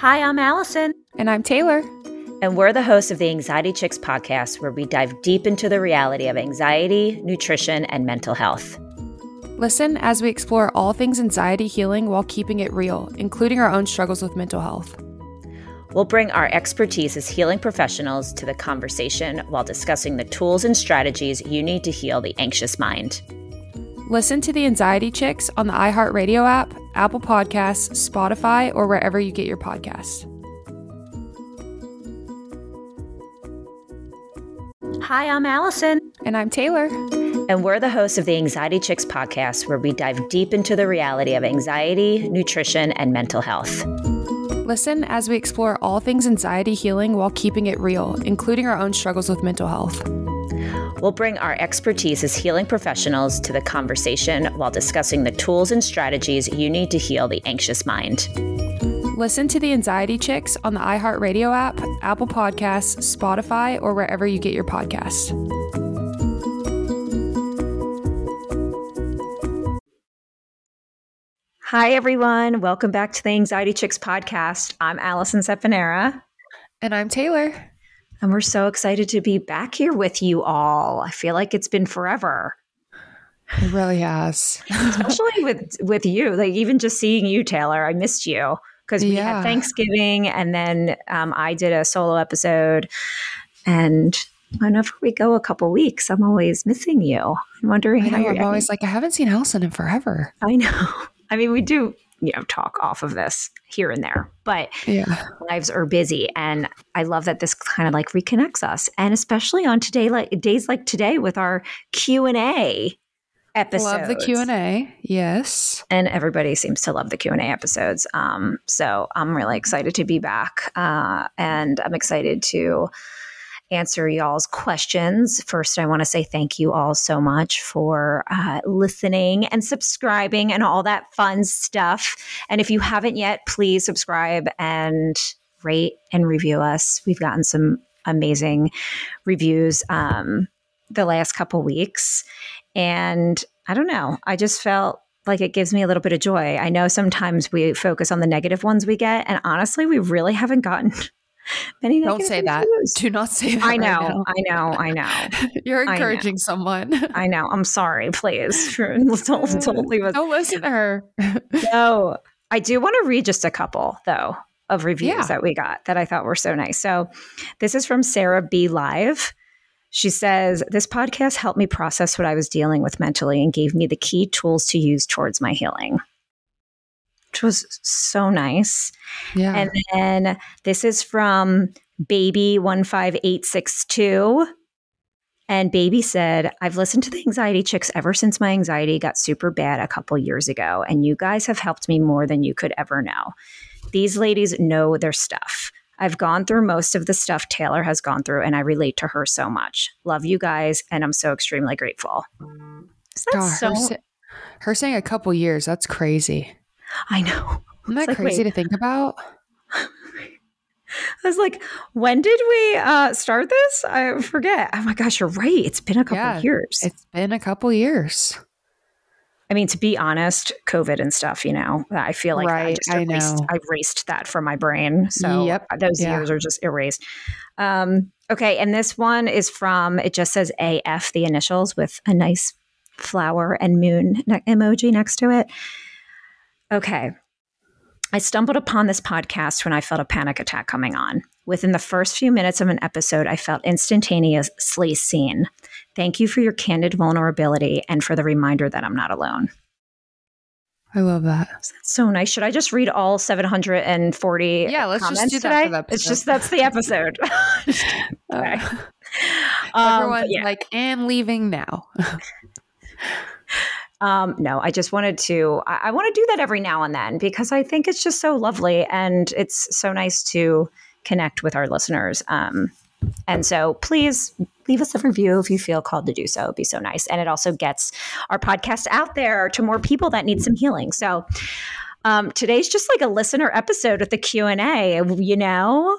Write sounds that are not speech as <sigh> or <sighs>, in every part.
Hi, I'm Allison. And I'm Taylor. And we're the hosts of the Anxiety Chicks podcast, where we dive deep into the reality of anxiety, nutrition, and mental health. Listen as we explore all things anxiety healing while keeping it real, including our own struggles with mental health. We'll bring our expertise as healing professionals to the conversation while discussing the tools and strategies you need to heal the anxious mind. Listen to the Anxiety Chicks on the iHeartRadio app, Apple Podcasts, Spotify, or wherever you get your podcasts. Hi, I'm Allison. And I'm Taylor. And we're the hosts of the Anxiety Chicks podcast, where we dive deep into the reality of anxiety, nutrition, and mental health. Listen as we explore all things anxiety healing while keeping it real, including our own struggles with mental health. We'll bring our expertise as healing professionals to the conversation while discussing the tools and strategies you need to heal the anxious mind. Listen to the Anxiety Chicks on the iHeartRadio app, Apple Podcasts, Spotify, or wherever you get your podcasts. Hi, everyone. Welcome back to the Anxiety Chicks podcast. I'm Allison Sepanera. And I'm Taylor. And we're so excited to be back here with you all. I feel like it's been forever. It really has. <laughs> Especially with with you. Like even just seeing you, Taylor, I missed you because we yeah. had Thanksgiving and then um, I did a solo episode. And whenever we go a couple weeks, I'm always missing you. I'm wondering I know, how you're. I'm always like, I haven't seen Allison in forever. I know. <laughs> I mean, we do you know talk off of this here and there but yeah. lives are busy and i love that this kind of like reconnects us and especially on today like days like today with our q&a episodes love the q&a yes. And everybody seems to love the q&a episodes um, so i'm really excited to be back uh, and i'm excited to answer y'all's questions. First, I want to say thank you all so much for uh, listening and subscribing and all that fun stuff. And if you haven't yet, please subscribe and rate and review us. We've gotten some amazing reviews um, the last couple weeks. And I don't know, I just felt like it gives me a little bit of joy. I know sometimes we focus on the negative ones we get, and honestly, we really haven't gotten Many Don't say that. Do not say that. I know. Right I know. I know. <laughs> You're encouraging know. someone. I know. I'm sorry. Please <laughs> don't, <laughs> don't leave us. Don't listen to her. no, I do want to read just a couple though of reviews yeah. that we got that I thought were so nice. So this is from Sarah B Live. She says, This podcast helped me process what I was dealing with mentally and gave me the key tools to use towards my healing which was so nice. Yeah. And then this is from Baby 15862. And Baby said, I've listened to the Anxiety Chicks ever since my anxiety got super bad a couple years ago, and you guys have helped me more than you could ever know. These ladies know their stuff. I've gone through most of the stuff Taylor has gone through, and I relate to her so much. Love you guys, and I'm so extremely grateful. So- her, sa- her saying a couple years, that's crazy. I know. <laughs> Isn't that like, crazy wait. to think about? <laughs> I was like, when did we uh, start this? I forget. Oh my gosh, you're right. It's been a couple yeah, years. It's been a couple years. I mean, to be honest, COVID and stuff, you know, I feel like right, I, I erased, I erased that from my brain. So yep, those yeah. years are just erased. Um, okay. And this one is from, it just says AF, the initials with a nice flower and moon ne- emoji next to it. Okay. I stumbled upon this podcast when I felt a panic attack coming on. Within the first few minutes of an episode, I felt instantaneously seen. Thank you for your candid vulnerability and for the reminder that I'm not alone. I love that. That's so nice. Should I just read all 740 Yeah, let's just do that? It's just that's the episode. <laughs> okay. <laughs> Um, Everyone's yeah. like, and leaving now. <laughs> Um, no, I just wanted to, I, I want to do that every now and then because I think it's just so lovely and it's so nice to connect with our listeners. Um, and so please leave us a review if you feel called to do so. It'd be so nice. And it also gets our podcast out there to more people that need some healing. So um, today's just like a listener episode with the Q&A, you know?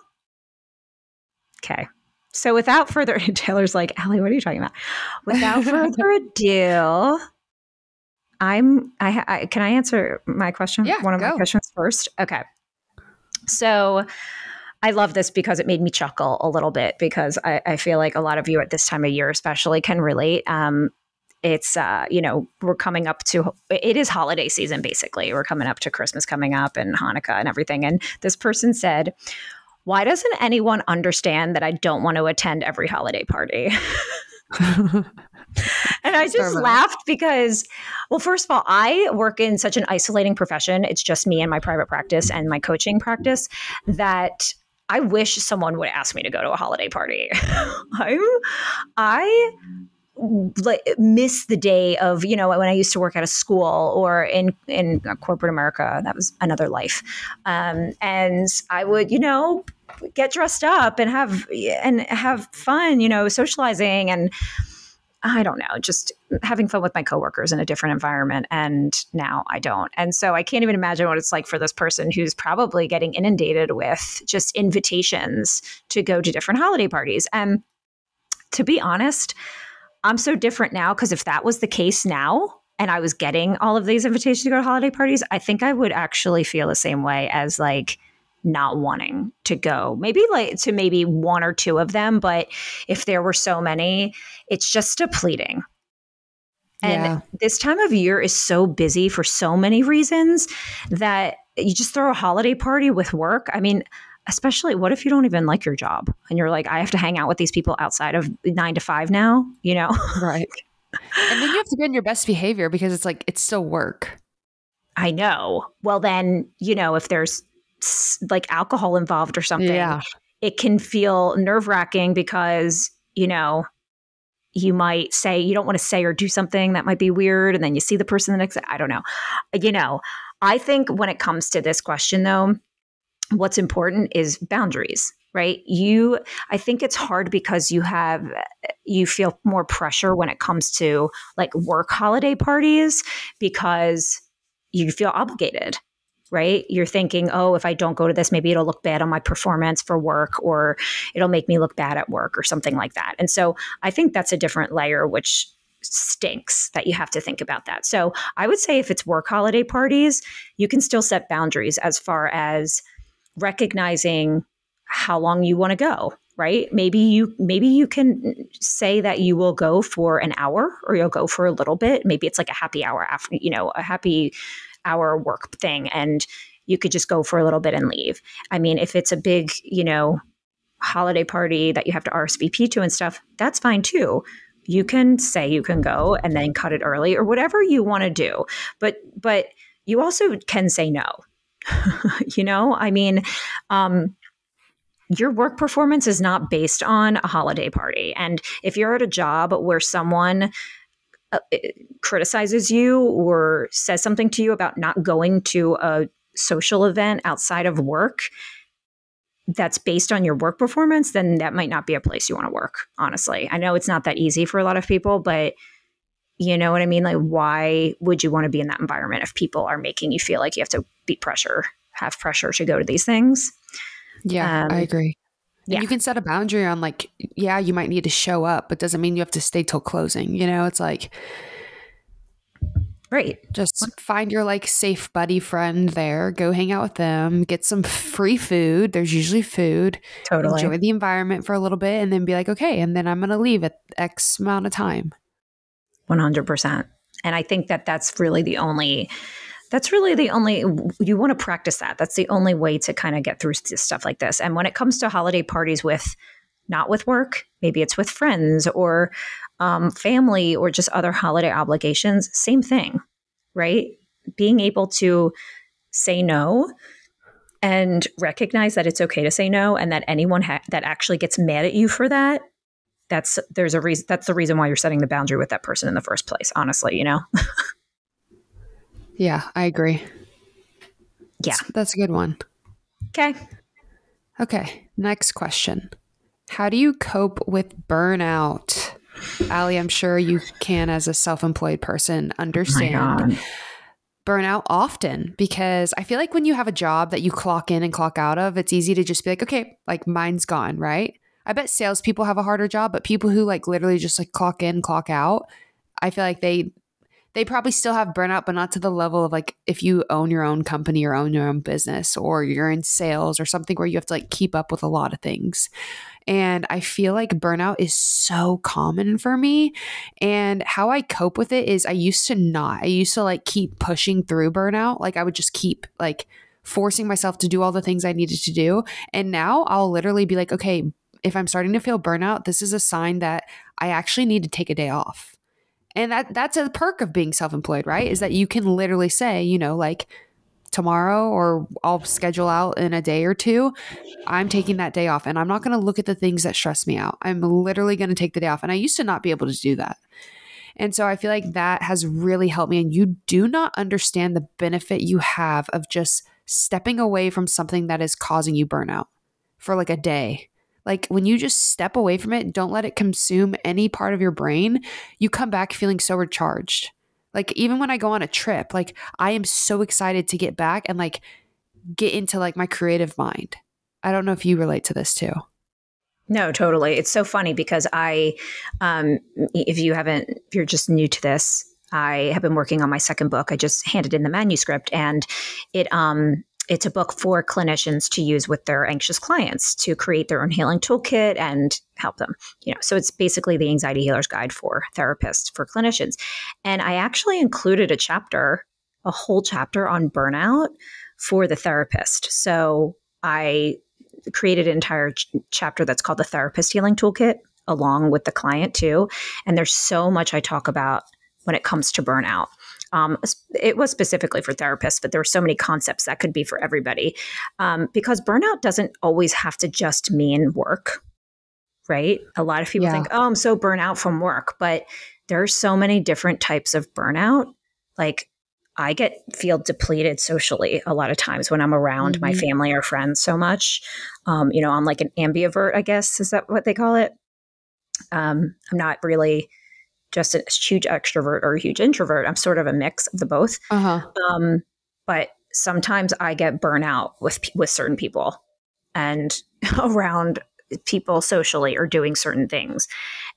Okay. So without further, <laughs> Taylor's like, Allie, what are you talking about? <laughs> Without further ado, I'm I, I can I answer my question? Yeah, one of go. my questions first. Okay. So I love this because it made me chuckle a little bit because I, I feel like a lot of you at this time of year, especially, can relate. Um, it's uh, you know we're coming up to it is holiday season basically we're coming up to christmas coming up and hanukkah and everything and this person said why doesn't anyone understand that i don't want to attend every holiday party <laughs> <laughs> and I <laughs> just laughed because, well, first of all, I work in such an isolating profession. It's just me and my private practice and my coaching practice that I wish someone would ask me to go to a holiday party. <laughs> I'm, I like miss the day of you know when I used to work at a school or in in corporate America. That was another life, um, and I would you know get dressed up and have and have fun, you know, socializing and I don't know, just having fun with my coworkers in a different environment. And now I don't. And so I can't even imagine what it's like for this person who's probably getting inundated with just invitations to go to different holiday parties. And to be honest, I'm so different now because if that was the case now, and I was getting all of these invitations to go to holiday parties, I think I would actually feel the same way as like not wanting to go. Maybe like to maybe one or two of them, but if there were so many, it's just depleting. And yeah. this time of year is so busy for so many reasons that you just throw a holiday party with work. I mean, especially what if you don't even like your job and you're like, I have to hang out with these people outside of nine to five now, you know? Right. <laughs> and then you have to be in your best behavior because it's like, it's still work. I know. Well, then, you know, if there's like alcohol involved or something, yeah. it can feel nerve wracking because, you know, you might say you don't want to say or do something that might be weird and then you see the person the next day. I don't know. You know, I think when it comes to this question though, what's important is boundaries right you i think it's hard because you have you feel more pressure when it comes to like work holiday parties because you feel obligated right? You're thinking oh if i don't go to this maybe it'll look bad on my performance for work or it'll make me look bad at work or something like that. And so i think that's a different layer which stinks that you have to think about that. So i would say if it's work holiday parties you can still set boundaries as far as recognizing how long you want to go right? Maybe you maybe you can say that you will go for an hour or you'll go for a little bit. Maybe it's like a happy hour after you know a happy hour work thing and you could just go for a little bit and leave. I mean if it's a big you know holiday party that you have to rsvp to and stuff that's fine too. You can say you can go and then cut it early or whatever you want to do. But but you also can say no. <laughs> You know, I mean, um, your work performance is not based on a holiday party. And if you're at a job where someone uh, criticizes you or says something to you about not going to a social event outside of work that's based on your work performance, then that might not be a place you want to work, honestly. I know it's not that easy for a lot of people, but you know what I mean? Like, why would you want to be in that environment if people are making you feel like you have to be pressure, have pressure to go to these things? Yeah, um, I agree. Yeah. You can set a boundary on like, yeah, you might need to show up, but doesn't mean you have to stay till closing. You know, it's like, right. Just find your like safe buddy friend there, go hang out with them, get some free food. There's usually food. Totally. Enjoy the environment for a little bit and then be like, okay, and then I'm going to leave at X amount of time. 100%. And I think that that's really the only that's really the only you want to practice that. That's the only way to kind of get through stuff like this. And when it comes to holiday parties with not with work, maybe it's with friends or um, family or just other holiday obligations, same thing, right? Being able to say no and recognize that it's okay to say no and that anyone ha- that actually gets mad at you for that that's there's a reason that's the reason why you're setting the boundary with that person in the first place honestly you know <laughs> yeah i agree. Yeah. That's, that's a good one. Okay. Okay next question. How do you cope with burnout? Ali i'm sure you can as a self-employed person understand oh burnout often because I feel like when you have a job that you clock in and clock out of, it's easy to just be like, okay, like mine's gone, right? I bet salespeople have a harder job, but people who like literally just like clock in, clock out, I feel like they they probably still have burnout, but not to the level of like if you own your own company or own your own business or you're in sales or something where you have to like keep up with a lot of things. And I feel like burnout is so common for me. And how I cope with it is I used to not. I used to like keep pushing through burnout. Like I would just keep like forcing myself to do all the things I needed to do. And now I'll literally be like, okay, if I'm starting to feel burnout, this is a sign that I actually need to take a day off. And that that's a perk of being self-employed, right? Is that you can literally say, you know, like tomorrow or I'll schedule out in a day or two, I'm taking that day off and I'm not going to look at the things that stress me out. I'm literally going to take the day off. And I used to not be able to do that. And so I feel like that has really helped me. And you do not understand the benefit you have of just stepping away from something that is causing you burnout for like a day. Like when you just step away from it, don't let it consume any part of your brain, you come back feeling so recharged. Like even when I go on a trip, like I am so excited to get back and like get into like my creative mind. I don't know if you relate to this too. No, totally. It's so funny because I, um, if you haven't, if you're just new to this, I have been working on my second book. I just handed in the manuscript, and it um, it's a book for clinicians to use with their anxious clients to create their own healing toolkit and help them you know. So it's basically the anxiety healer's guide for therapists for clinicians. And i actually included a chapter a whole chapter on burnout for the therapist. So i created an entire ch- chapter that's called the therapist healing toolkit along with the client too. And there's so much i talk about when it comes to burnout um, it was specifically for therapists, but there were so many concepts that could be for everybody um, because burnout doesn't always have to just mean work, right? A lot of people yeah. think, oh, I'm so burnt out from work, but there are so many different types of burnout. Like I get feel depleted socially a lot of times when I'm around mm-hmm. my family or friends so much. Um, you know, I'm like an ambivert, I guess is that what they call it. Um, I'm not really just a huge extrovert or a huge introvert. I'm sort of a mix of the both. Uh-huh. Um, but sometimes I get burnout with with certain people and <laughs> around people socially or doing certain things.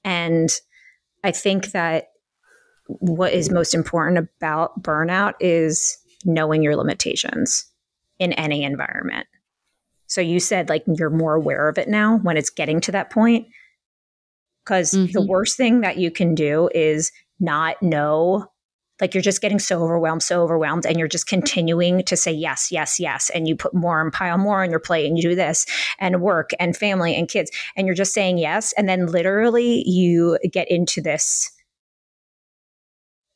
And I think that what is most important about burnout is knowing your limitations in any environment. So you said like you're more aware of it now when it's getting to that point. Because mm-hmm. the worst thing that you can do is not know like you're just getting so overwhelmed, so overwhelmed, and you're just continuing to say yes, yes, yes. And you put more and pile more on your plate and you do this and work and family and kids. And you're just saying yes. And then literally you get into this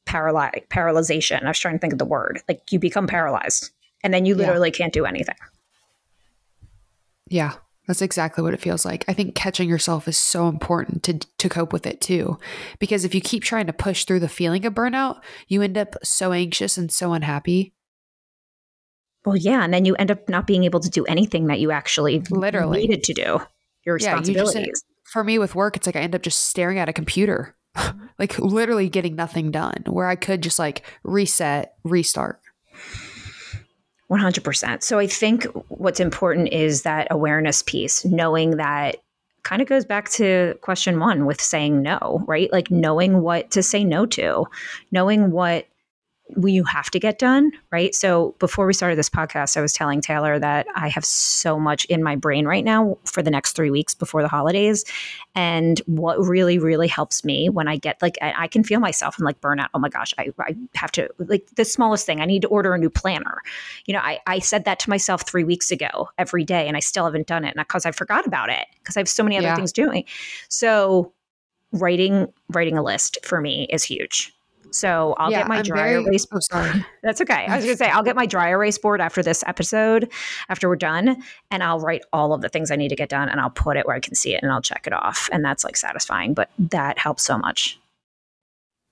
paralyzed paralyzation. I was trying to think of the word. Like you become paralyzed and then you literally yeah. can't do anything. Yeah. That's exactly what it feels like. I think catching yourself is so important to to cope with it too. Because if you keep trying to push through the feeling of burnout, you end up so anxious and so unhappy. Well, yeah, and then you end up not being able to do anything that you actually literally needed to do. Your responsibilities. Yeah, you just, for me with work, it's like I end up just staring at a computer. <laughs> like literally getting nothing done where I could just like reset, restart. 100%. So I think what's important is that awareness piece, knowing that kind of goes back to question one with saying no, right? Like knowing what to say no to, knowing what you have to get done, right? So before we started this podcast, I was telling Taylor that I have so much in my brain right now for the next three weeks before the holidays. And what really, really helps me when I get like, I, can feel myself and like burnout. Oh my gosh, I, I have to, like, the smallest thing, I need to order a new planner. You know, I, I said that to myself three weeks ago every day, and I still haven't done it. And because I forgot about it, because I have so many other yeah. things doing. So, writing writing a list for me is huge so I'll yeah, get my I'm dry very, erase. Oh, sorry. <laughs> That's okay. I was going <laughs> to say I'll get my dry erase board after this episode, after we're done, and I'll write all of the things I need to get done, and I'll put it where I can see it, and I'll check it off, and that's like satisfying. But that helps so much.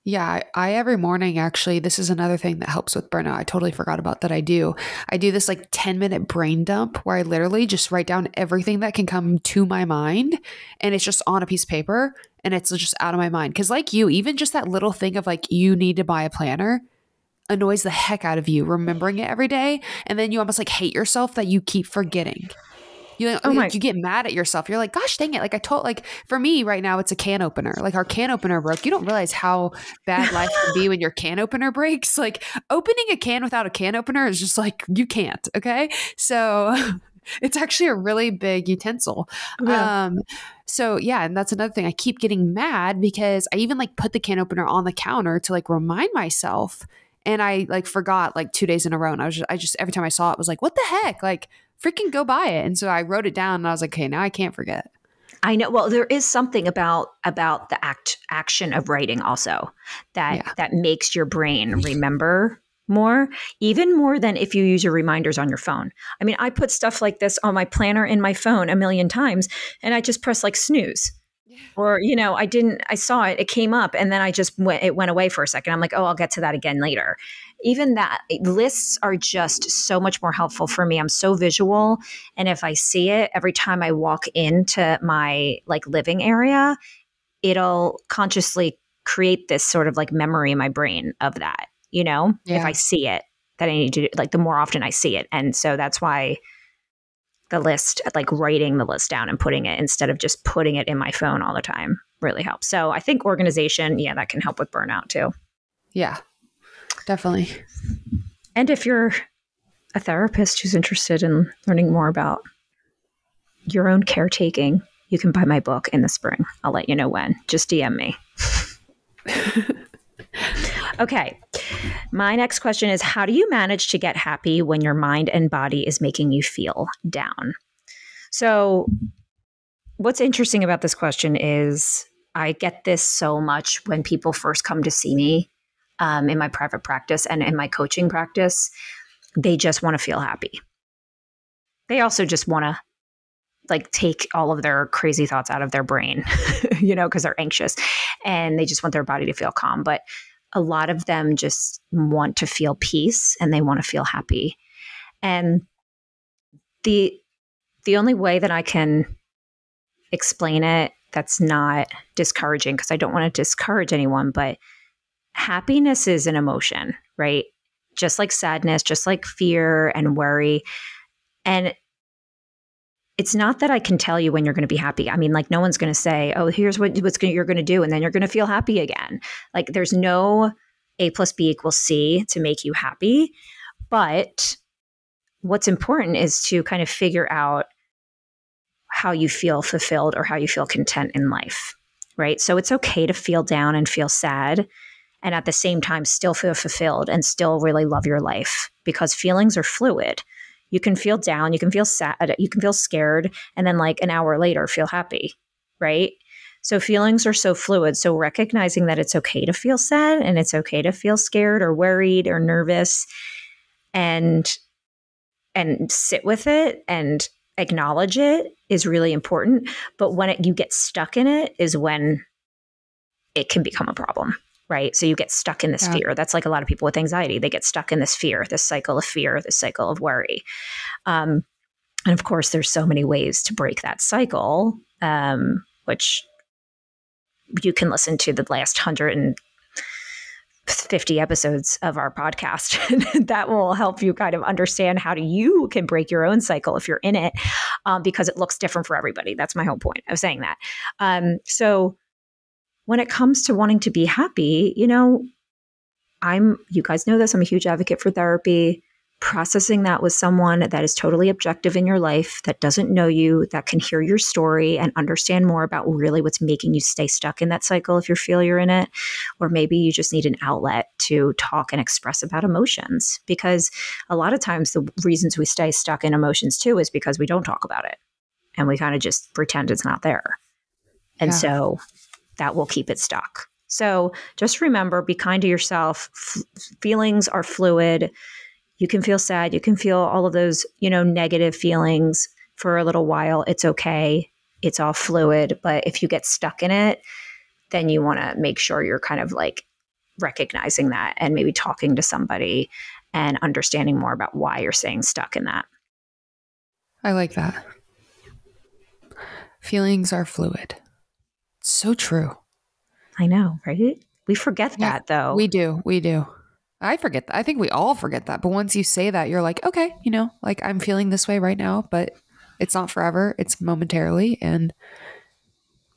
Yeah, I, every morning actually, this is another thing that helps with burnout. I totally forgot about that. I do. I do this like 10 minute brain dump where I literally just write down everything that can come to my mind and it's just on a piece of paper and it's just out of my mind. Cause like you, even just that little thing of like, you need to buy a planner annoys the heck out of you remembering it every day. And then you almost like hate yourself that you keep forgetting. You oh my. you get mad at yourself. You're like, gosh dang it. Like I told like for me right now it's a can opener. Like our can opener broke. You don't realize how bad life can be <laughs> when your can opener breaks. Like opening a can without a can opener is just like you can't. Okay. So <laughs> it's actually a really big utensil. Yeah. Um, so yeah, and that's another thing. I keep getting mad because I even like put the can opener on the counter to like remind myself, and I like forgot like two days in a row. And I was just, I just every time I saw it was like, what the heck, like freaking go buy it. And so I wrote it down, and I was like, okay, now I can't forget. I know. Well, there is something about about the act action of writing also that yeah. that makes your brain remember more, even more than if you use your reminders on your phone. I mean, I put stuff like this on my planner in my phone a million times and I just press like snooze. Or, you know, I didn't, I saw it, it came up, and then I just went, it went away for a second. I'm like, oh, I'll get to that again later. Even that, lists are just so much more helpful for me. I'm so visual. And if I see it every time I walk into my like living area, it'll consciously create this sort of like memory in my brain of that you know, yeah. if I see it, that I need to like the more often I see it. And so that's why the list, like writing the list down and putting it instead of just putting it in my phone all the time really helps. So I think organization, yeah, that can help with burnout too. Yeah, definitely. And if you're a therapist who's interested in learning more about your own caretaking, you can buy my book in the spring. I'll let you know when. Just DM me. <laughs> okay. My next question is How do you manage to get happy when your mind and body is making you feel down? So, what's interesting about this question is I get this so much when people first come to see me um, in my private practice and in my coaching practice. They just want to feel happy. They also just want to like take all of their crazy thoughts out of their brain, <laughs> you know, because they're anxious and they just want their body to feel calm. But a lot of them just want to feel peace and they want to feel happy. And the the only way that I can explain it that's not discouraging because I don't want to discourage anyone, but happiness is an emotion, right? Just like sadness, just like fear and worry. And it's not that I can tell you when you're going to be happy. I mean, like no one's going to say, "Oh, here's what what's gonna, you're going to do," and then you're going to feel happy again. Like there's no A plus B equals C to make you happy. But what's important is to kind of figure out how you feel fulfilled or how you feel content in life, right? So it's okay to feel down and feel sad, and at the same time still feel fulfilled and still really love your life because feelings are fluid you can feel down, you can feel sad, you can feel scared, and then like an hour later feel happy, right? So feelings are so fluid. So recognizing that it's okay to feel sad and it's okay to feel scared or worried or nervous and and sit with it and acknowledge it is really important, but when it, you get stuck in it is when it can become a problem right? So you get stuck in this yeah. fear. That's like a lot of people with anxiety. They get stuck in this fear, this cycle of fear, this cycle of worry. Um, and of course, there's so many ways to break that cycle, um, which you can listen to the last 150 episodes of our podcast. <laughs> that will help you kind of understand how do you can break your own cycle if you're in it, um, because it looks different for everybody. That's my whole point of saying that. Um, so when it comes to wanting to be happy, you know, I'm, you guys know this, I'm a huge advocate for therapy. Processing that with someone that is totally objective in your life, that doesn't know you, that can hear your story and understand more about really what's making you stay stuck in that cycle if you feel you're in it. Or maybe you just need an outlet to talk and express about emotions. Because a lot of times the reasons we stay stuck in emotions too is because we don't talk about it and we kind of just pretend it's not there. And yeah. so that will keep it stuck. So just remember be kind to yourself. F- feelings are fluid. You can feel sad. You can feel all of those, you know, negative feelings for a little while. It's okay. It's all fluid. But if you get stuck in it, then you want to make sure you're kind of like recognizing that and maybe talking to somebody and understanding more about why you're staying stuck in that. I like that. Feelings are fluid. So true. I know, right? We forget yeah, that though. We do. We do. I forget that. I think we all forget that. But once you say that, you're like, okay, you know, like I'm feeling this way right now, but It's not forever. It's momentarily, and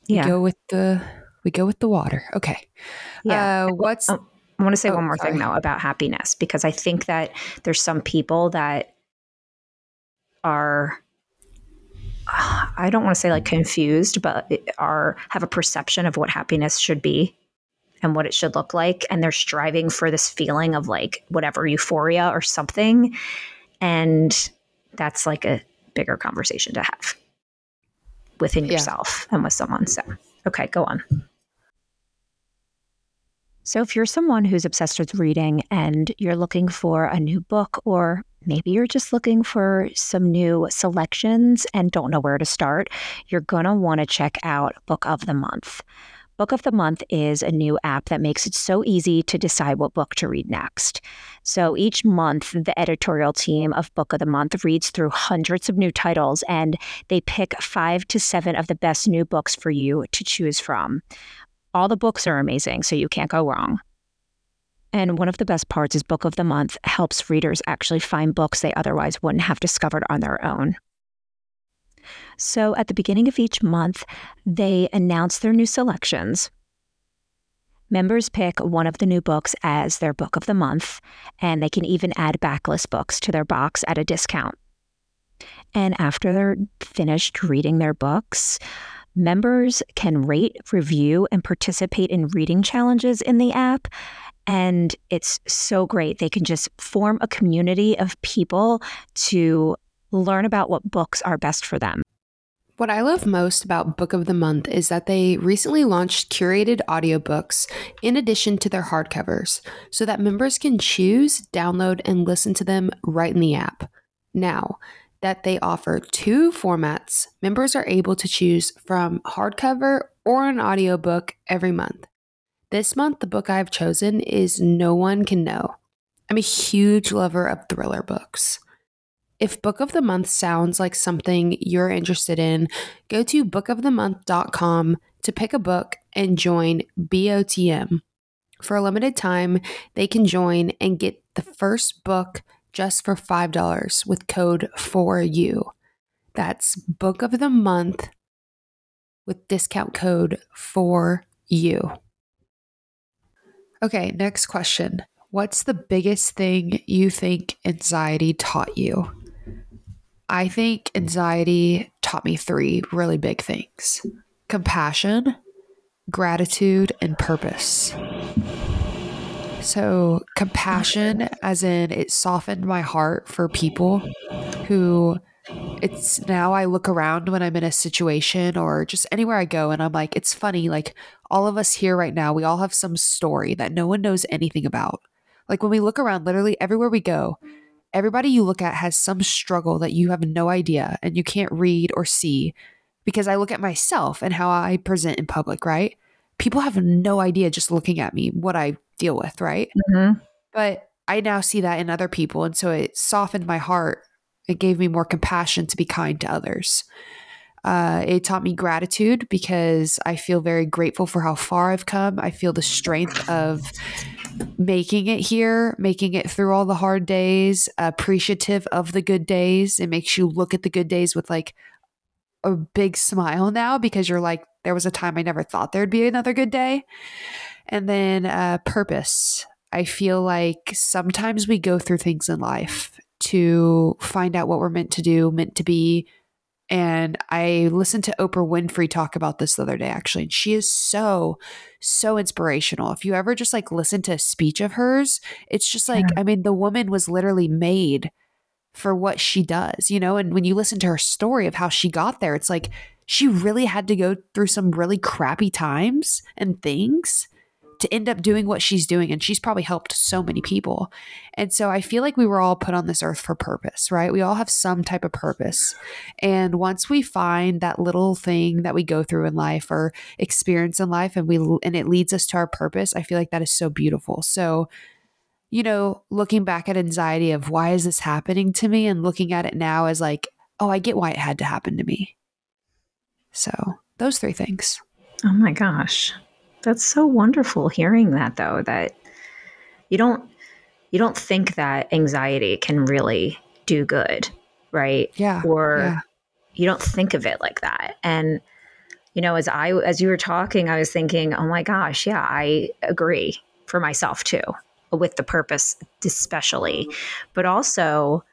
we Yeah. go with the we go with the water. Okay. Yeah. Uh, what's Oh, I want to say Oh, one more thing sorry. though about happiness because I think that there's some people that are <sighs> I don't want to say like mm. confused, but are have a perception of what happiness should be and what it should look like and they're striving for this feeling of like whatever euphoria or something and that's like a bigger conversation to have within Yeah. yourself and with someone. So, okay, go on. So, if you're someone who's obsessed with reading and you're looking for a new book, or maybe you're just looking for some new selections and don't know where to start, you're going to want to check out Book of the Month. Book of the Month is a new app that makes it so easy to decide what book to read next. So each month, the editorial team of Book of the Month reads through hundreds of new titles and they pick five to seven of the best new books for you to choose from. All the books are amazing, so you can't go wrong. And one of the best parts is Book of the Month helps readers actually find books they otherwise wouldn't have discovered on their own. So at the beginning of each month, they announce their new selections. Members pick one of the new books as their book of the month, and they can even add backlist books to their box at a discount. And after they're finished reading their books, members can rate, review, and participate in reading challenges in the app. And it's so great. They can just form a community of people to learn about what books are best for them. What I love most about Book of the Month is that they recently launched curated audiobooks in addition to their hardcovers so that members can choose, download, and listen to them right in the app. Now that they offer two formats, members are able to choose from hardcover or an audiobook every month. This month, the book I've chosen is No One Can Know. I'm a huge lover of thriller books. If Book of the Month sounds like something you're interested in, go to bookofthemonth.com to pick a book and join BOTM. For a limited time, they can join and get the first book just for $5 with code for you. That's Book of the Month with discount code for you. Okay, next question. What's the biggest thing you think anxiety taught you? I think anxiety taught me three really big things compassion, gratitude, and purpose. So, compassion, as in it softened my heart for people who it's now I look around when I'm in a situation or just anywhere I go and I'm like, it's funny. Like, all of us here right now, we all have some story that no one knows anything about. Like, when we look around, literally everywhere we go, everybody you look at has some struggle that you have no idea and you can't read or see because I look at myself and how I present in public, right? People have no idea just looking at me what I deal with, right? Mm-hmm. But I now see that in other people. And so it softened my heart. It gave me more compassion to be kind to others. Uh, it taught me gratitude because I feel very grateful for how far I've come. I feel the strength of making it here, making it through all the hard days, appreciative of the good days. It makes you look at the good days with like a big smile now because you're like, there was a time I never thought there'd be another good day. And then uh, purpose. I feel like sometimes we go through things in life to find out what we're meant to do, meant to be. And I listened to Oprah Winfrey talk about this the other day, actually. And she is so, so inspirational. If you ever just like listen to a speech of hers, it's just like, I mean, the woman was literally made for what she does, you know? And when you listen to her story of how she got there, it's like she really had to go through some really crappy times and things to end up doing what she's doing. And she's probably helped so many people. And so I feel like we were all put on this earth for purpose, right? We all have some type of purpose. And once we find that little thing that we go through in life or experience in life and we and it leads us to our purpose, I feel like that is so beautiful. So you know, looking back at anxiety of why is this happening to me and looking at it now as like, oh, I get why it had to happen to me. So, those three things. Oh my gosh. That's so wonderful hearing that though that you don't you don't think that anxiety can really do good, right? Yeah. Or yeah. you don't think of it like that. And you know, as I as you were talking, I was thinking, oh my gosh, yeah, I agree for myself too, with the purpose especially, but also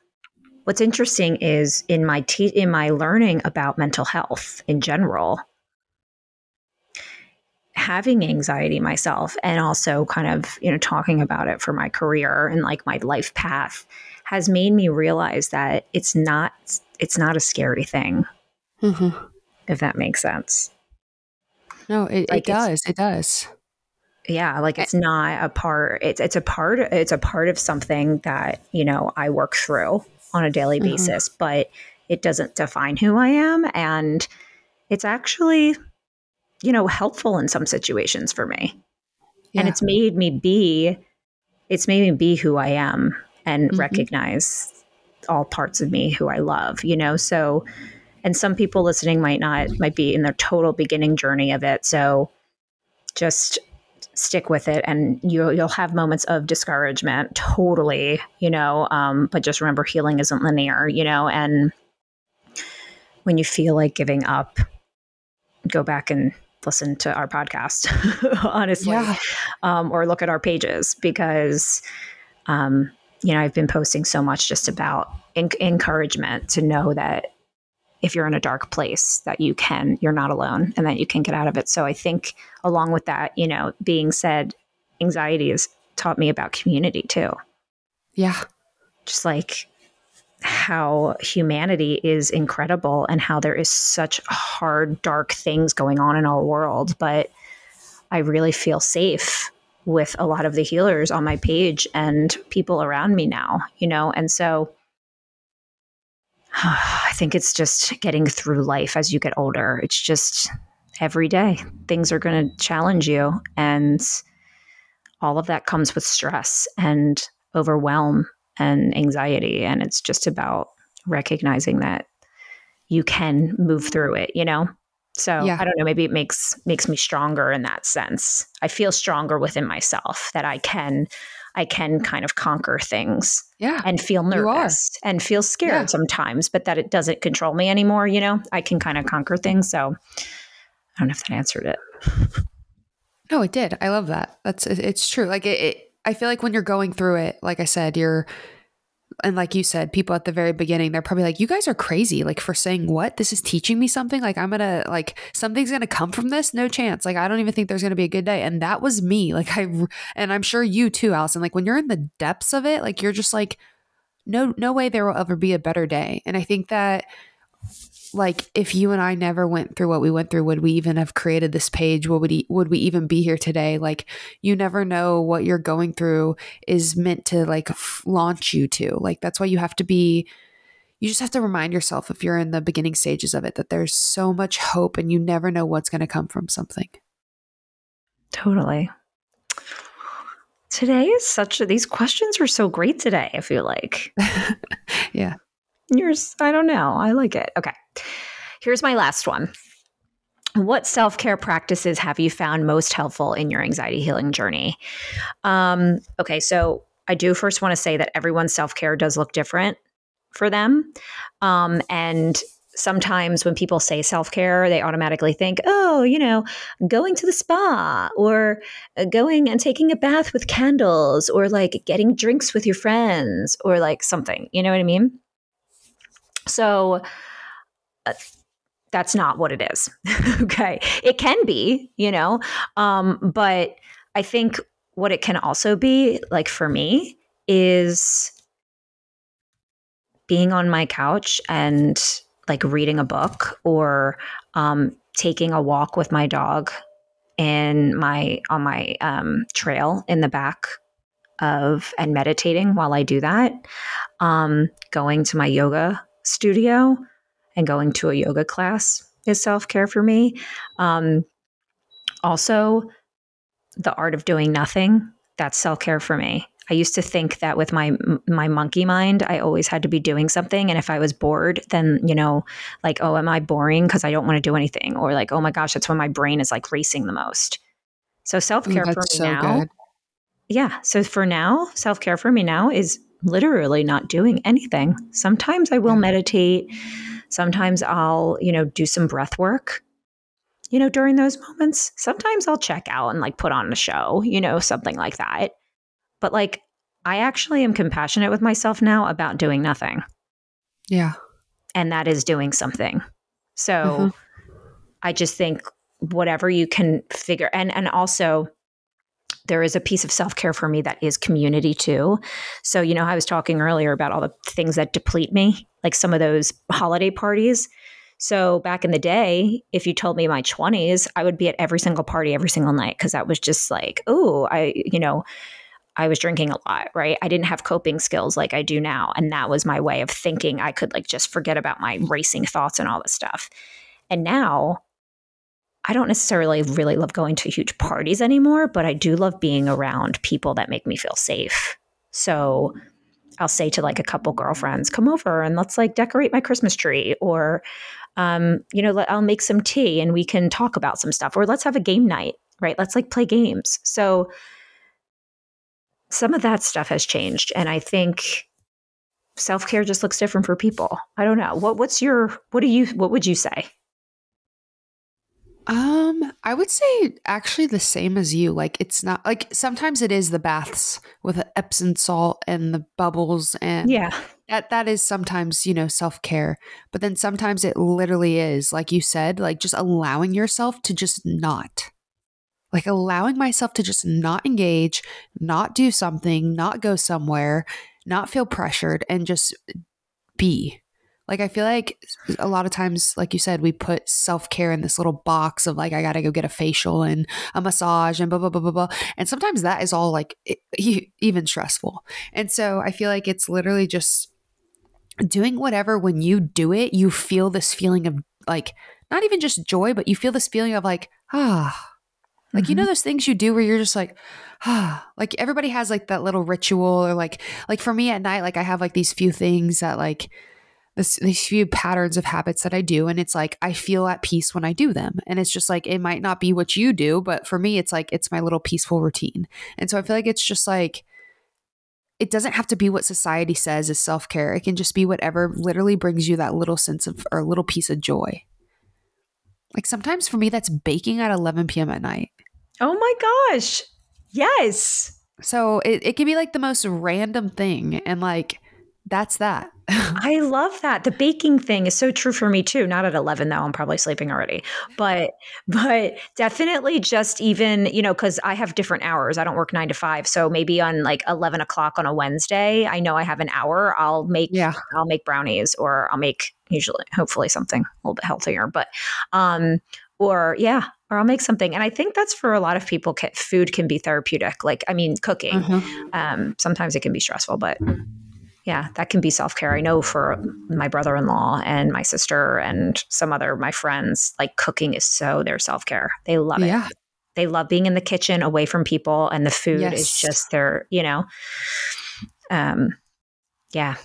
what's interesting is in my te- in my learning about mental health in general having anxiety myself and also kind of you know talking about it for my career and like my life path has made me realize that it's not it's not a scary thing mm-hmm. if that makes sense no it, like it does it does yeah like it's not a part it's it's a part it's a part of something that you know i work through on a daily mm-hmm. basis but it doesn't define who i am and it's actually you know, helpful in some situations for me. Yeah. And it's made me be, it's made me be who I am and mm-hmm. recognize all parts of me who I love, you know? So, and some people listening might not, might be in their total beginning journey of it. So just stick with it and you, you'll have moments of discouragement totally you know um, but just remember healing isn't linear you know and when you feel like giving up go back and listen to our podcast, <laughs> honestly, yeah. um, or look at our pages because, um, you know, I've been posting so much just about in- encouragement to know that if you're in a dark place, that you can, you're not alone and that you can get out of it. So I think, along with that, you know, being said, anxiety has taught me about community too. Yeah. Just like how humanity is incredible and how there is such hard, dark things going on in our world. But I really feel safe with a lot of the healers on my page and people around me now, you know? And so <sighs> I think it's just getting through life as you get older. It's just every day things are going to challenge you. And all of that comes with stress and overwhelm and anxiety. And it's just about recognizing that you can move through it, you know? So yeah. I don't know, maybe it makes makes me stronger in that sense. I feel stronger within myself that I can I can kind of conquer things. Yeah. And feel nervous and feel scared yeah. sometimes, but that it doesn't control me anymore, you know? I can kind of conquer things. So I don't know if that answered it. No, it did. I love that. That's it's true. Like it, it I feel like when you're going through it, like I said, you're and like you said, people at the very beginning, they're probably like, you guys are crazy. Like for saying what? This is teaching me something. Like I'm gonna like something's gonna come from this. No chance. Like I don't even think there's gonna be a good day. And that was me. Like I and I'm sure you too, Allison. Like when you're in the depths of it, like you're just like, no, no way there will ever be a better day. And I think that like if you and I never went through what we went through, would we even have created this page? Would we, would we even be here today? Like you never know what you're going through is meant to like f- launch you to. Like that's why you have to be you just have to remind yourself if you're in the beginning stages of it that there's so much hope and you never know what's going to come from something. Totally. Today is such a, these questions are so great today, I feel like. <laughs> yeah. Yours, I don't know. I like it. Okay. Here's my last one. What self care practices have you found most helpful in your anxiety healing journey? Um, okay, so I do first want to say that everyone's self care does look different for them. Um, and sometimes when people say self care, they automatically think, oh, you know, going to the spa or uh, going and taking a bath with candles or like getting drinks with your friends or like something. You know what I mean? So uh, that's not what it is. <laughs> okay. It can be, you know, um, but I think what it can also be, like for me, is being on my couch and like reading a book or um, taking a walk with my dog in my on my um, trail in the back of and meditating while I do that. Um, going to my yoga studio and going to a yoga class is self care for me. Um, also, the art of doing nothing that's self care for me. I used to think that with my my monkey mind, I always had to be doing something, and if I was bored, then you know, like, oh, am I boring because I don't want to do anything, or like, oh my gosh, that's when my brain is like racing the most. So self care for me so now, good. yeah. So for now, self care for me now is literally not doing anything. Sometimes I will meditate. Sometimes I'll, you know, do some breath work, you know, during those moments. Sometimes I'll check out and like put on a show, you know, something like that. But like, I actually am compassionate with myself now about doing nothing. Yeah. And that is doing something. So mm-hmm. I just think whatever you can figure and and also there is a piece of self-care for me that is community too. So, you know, I was talking earlier about all the things that deplete me, like some of those holiday parties. So, back in the day, if you told me my 20s, I would be at every single party every single night because that was just like, oh, I, you know, I was drinking a lot, right? I didn't have coping skills like I do now. And that was my way of thinking I could like just forget about my racing thoughts and all this stuff. And now I don't necessarily really love going to huge parties anymore, but I do love being around people that make me feel safe. So I'll say to like a couple girlfriends, come over and let's like decorate my Christmas tree. Or, um, you know, I'll make some tea and we can talk about some stuff. Or let's have a game night, right? Let's like play games. So some of that stuff has changed. And I think self care just looks different for people. I don't know. What, what's your, what do you, what would you say? Um, I would say actually the same as you. Like it's not like sometimes it is the baths with the Epsom salt and the bubbles and yeah. That that is sometimes, you know, self-care. But then sometimes it literally is, like you said, like just allowing yourself to just not. Like allowing myself to just not engage, not do something, not go somewhere, not feel pressured and just be like I feel like a lot of times, like you said, we put self care in this little box of like I got to go get a facial and a massage and blah blah blah blah blah. And sometimes that is all like even stressful. And so I feel like it's literally just doing whatever. When you do it, you feel this feeling of like not even just joy, but you feel this feeling of like ah. Like, mm-hmm. you know, mm-hmm. those things you do where you're just like, ah, like everybody has like that little ritual or like, like for me at night, like I have like these few things that like, this, these few patterns of habits that I do. And it's like, I feel at peace when I do them. And it's just like, it might not be what you do, but for me, it's like, it's my little peaceful routine. And so I feel like it's just like, it doesn't have to be what society says is self care. It can just be whatever literally brings you that little sense of, or little piece of joy. Like sometimes for me, that's baking at 11 p.m. at night. Oh my gosh. Yes. So it, it can be like the most random thing. And like, that's that. <laughs> I love that. The baking thing is so true for me too. Not at 11 though. I'm probably sleeping already. But <laughs> but definitely just even, you know, cuz I have different hours. I don't work 9 to 5. So maybe on like 11 o'clock on a Wednesday, I know I have an hour. I'll make yeah. I'll make brownies or I'll make usually hopefully something a little bit healthier, but um or yeah, or I'll make something. And I think that's for a lot of people. Food can be therapeutic. Like, I mean, cooking. Mm-hmm. Um, sometimes it can be stressful, but yeah, that can be self care. I know for my brother in law and my sister and some other my friends, like cooking is so their self care. They love it. Yeah. They love being in the kitchen away from people, and the food yes. is just their, you know, um, yeah,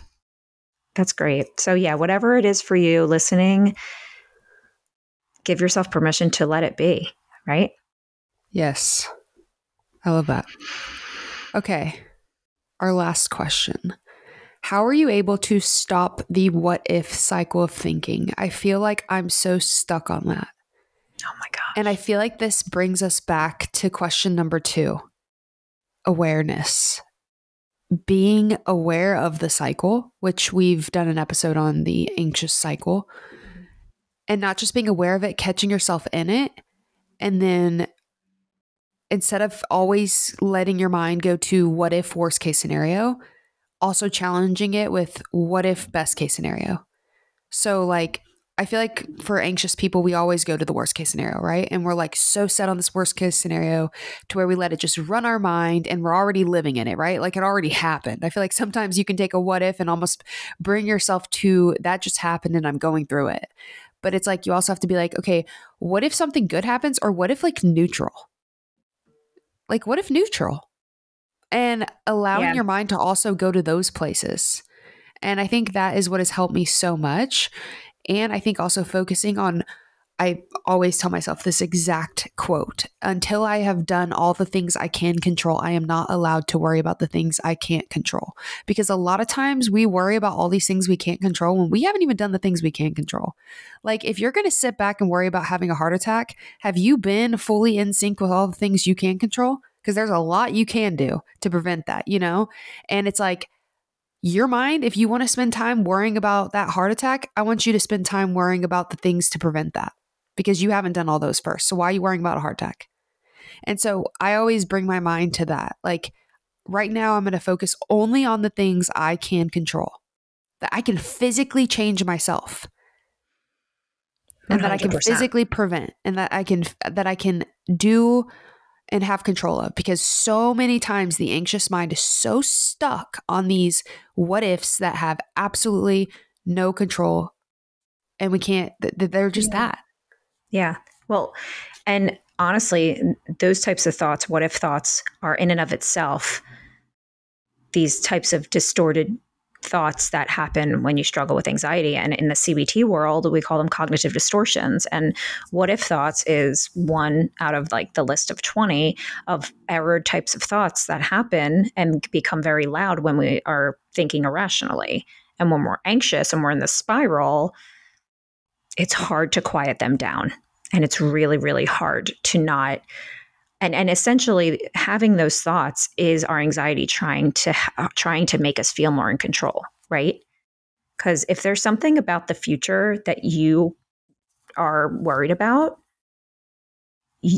that's great. So yeah, whatever it is for you, listening, give yourself permission to let it be. Right. Yes, I love that. Okay, our last question. How are you able to stop the what if cycle of thinking? I feel like I'm so stuck on that. Oh my God. And I feel like this brings us back to question number two awareness. Being aware of the cycle, which we've done an episode on the anxious cycle, and not just being aware of it, catching yourself in it. And then instead of always letting your mind go to what if worst case scenario, also challenging it with what if best case scenario. So like I feel like for anxious people, we always go to the worst case scenario, right? And we're like so set on this worst case scenario to where we let it just run our mind and we're already living in it, right? Like it already happened. I feel like sometimes you can take a what if and almost bring yourself to that just happened and I'm going through it. But it's like you also have to be like, okay, what if something good happens or what if like neutral? Like, what if neutral? And allowing yeah. your mind to also go to those places. And I think that is what has helped me so much. And I think also focusing on I always tell myself this exact quote until I have done all the things I can control, I am not allowed to worry about the things I can't control. Because a lot of times we worry about all these things we can't control when we haven't even done the things we can control. Like if you're going to sit back and worry about having a heart attack, have you been fully in sync with all the things you can control? Because there's a lot you can do to prevent that, you know? And it's like, your mind, if you want to spend time worrying about that heart attack, I want you to spend time worrying about the things to prevent that because you haven't done all those first. So why are you worrying about a heart attack? And so I always bring my mind to that. Like right now, I'm going to focus only on the things I can control, that I can physically change myself. And 100%. that I can physically prevent and that I can that I can do and have control of because so many times the anxious mind is so stuck on these what ifs that have absolutely no control and we can't they're just yeah. that yeah. Well, and honestly, those types of thoughts, what if thoughts, are in and of itself these types of distorted thoughts that happen when you struggle with anxiety. And in the CBT world, we call them cognitive distortions. And what if thoughts is one out of like the list of 20 of error types of thoughts that happen and become very loud when we are thinking irrationally. And when we're anxious and we're in the spiral, it's hard to quiet them down. And it's really, really hard to not and and essentially having those thoughts is our anxiety trying to uh, trying to make us feel more in control right? Because if there's something about the future that you are worried about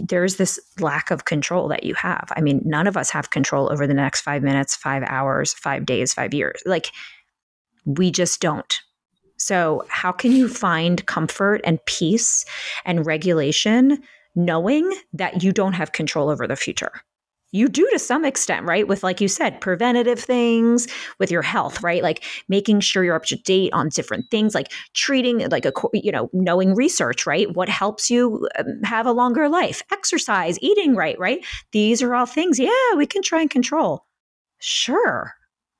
there's this lack of control that you have. I mean none of us have control over the next 5 minutes 5 hours 5 days 5 years. Like we just don't. So, how can you find comfort and peace and regulation knowing that you don't have control over the future? You do to some extent, right? With, like you said, preventative things with your health, right? Like making sure you're up to date on different things, like treating, like a, you know, knowing research, right? What helps you um, have a longer life? Exercise, eating right, right? These are all things, yeah, we can try and control. Sure,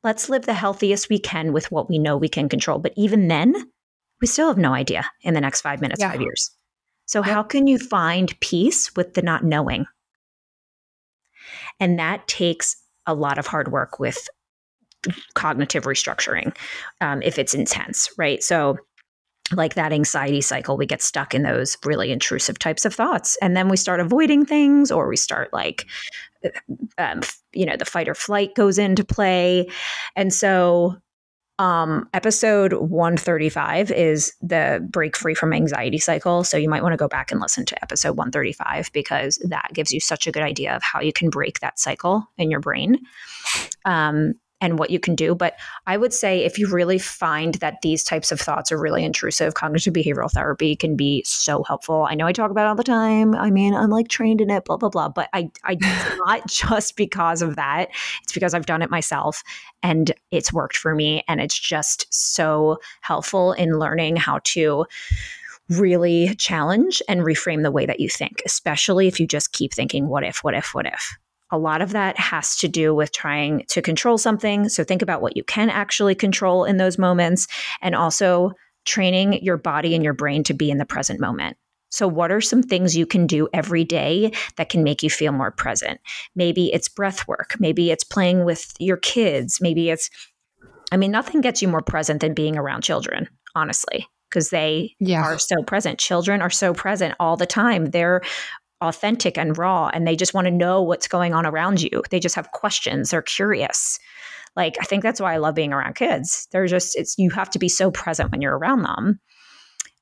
let's live the healthiest we can with what we know we can control. But even then, we still have no idea in the next five minutes, yeah. five years. So, how can you find peace with the not knowing? And that takes a lot of hard work with cognitive restructuring um, if it's intense, right? So, like that anxiety cycle, we get stuck in those really intrusive types of thoughts. And then we start avoiding things or we start like um, you know the fight or flight goes into play and so um, episode 135 is the break free from anxiety cycle. So you might want to go back and listen to episode 135 because that gives you such a good idea of how you can break that cycle in your brain. Um, and what you can do. But I would say if you really find that these types of thoughts are really intrusive, cognitive behavioral therapy can be so helpful. I know I talk about it all the time. I mean, I'm like trained in it, blah, blah, blah. But I, I <laughs> not just because of that. It's because I've done it myself and it's worked for me. And it's just so helpful in learning how to really challenge and reframe the way that you think, especially if you just keep thinking, what if, what if, what if? A lot of that has to do with trying to control something. So think about what you can actually control in those moments and also training your body and your brain to be in the present moment. So, what are some things you can do every day that can make you feel more present? Maybe it's breath work. Maybe it's playing with your kids. Maybe it's, I mean, nothing gets you more present than being around children, honestly, because they yeah. are so present. Children are so present all the time. They're authentic and raw and they just want to know what's going on around you. They just have questions, they're curious. Like I think that's why I love being around kids. They're just it's you have to be so present when you're around them.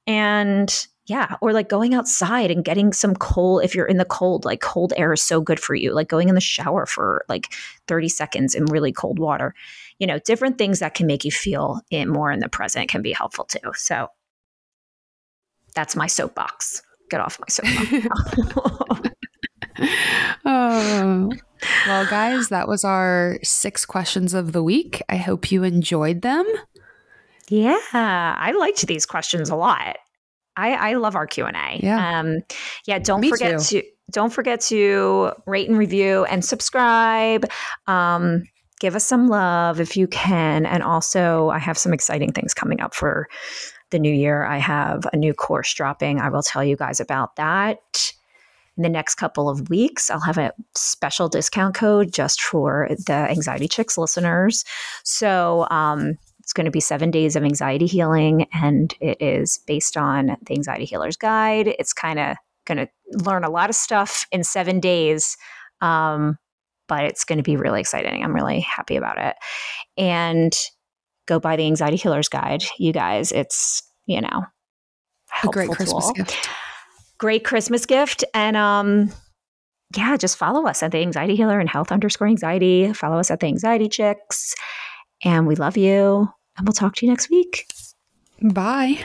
And yeah, or like going outside and getting some cold if you're in the cold, like cold air is so good for you. Like going in the shower for like 30 seconds in really cold water. You know, different things that can make you feel more in the present can be helpful too. So that's my soapbox get off my sofa. <laughs> oh. Well, guys, that was our six questions of the week. I hope you enjoyed them. Yeah, I liked these questions a lot. I, I love our Q and A. Yeah, um, yeah. Don't Me forget too. to don't forget to rate and review and subscribe. Um, give us some love if you can, and also I have some exciting things coming up for the new year, I have a new course dropping. I will tell you guys about that in the next couple of weeks. I'll have a special discount code just for the Anxiety Chicks listeners. So, um, it's going to be seven days of anxiety healing, and it is based on the Anxiety Healer's Guide. It's kind of going to learn a lot of stuff in seven days, um, but it's going to be really exciting. I'm really happy about it. And go buy the Anxiety Healer's Guide, you guys. It's, you know, a great Christmas tool. gift great Christmas gift. And um, yeah, just follow us at the Anxiety Healer and Health underscore Anxiety. Follow us at the Anxiety Chicks. And we love you. And we'll talk to you next week. Bye.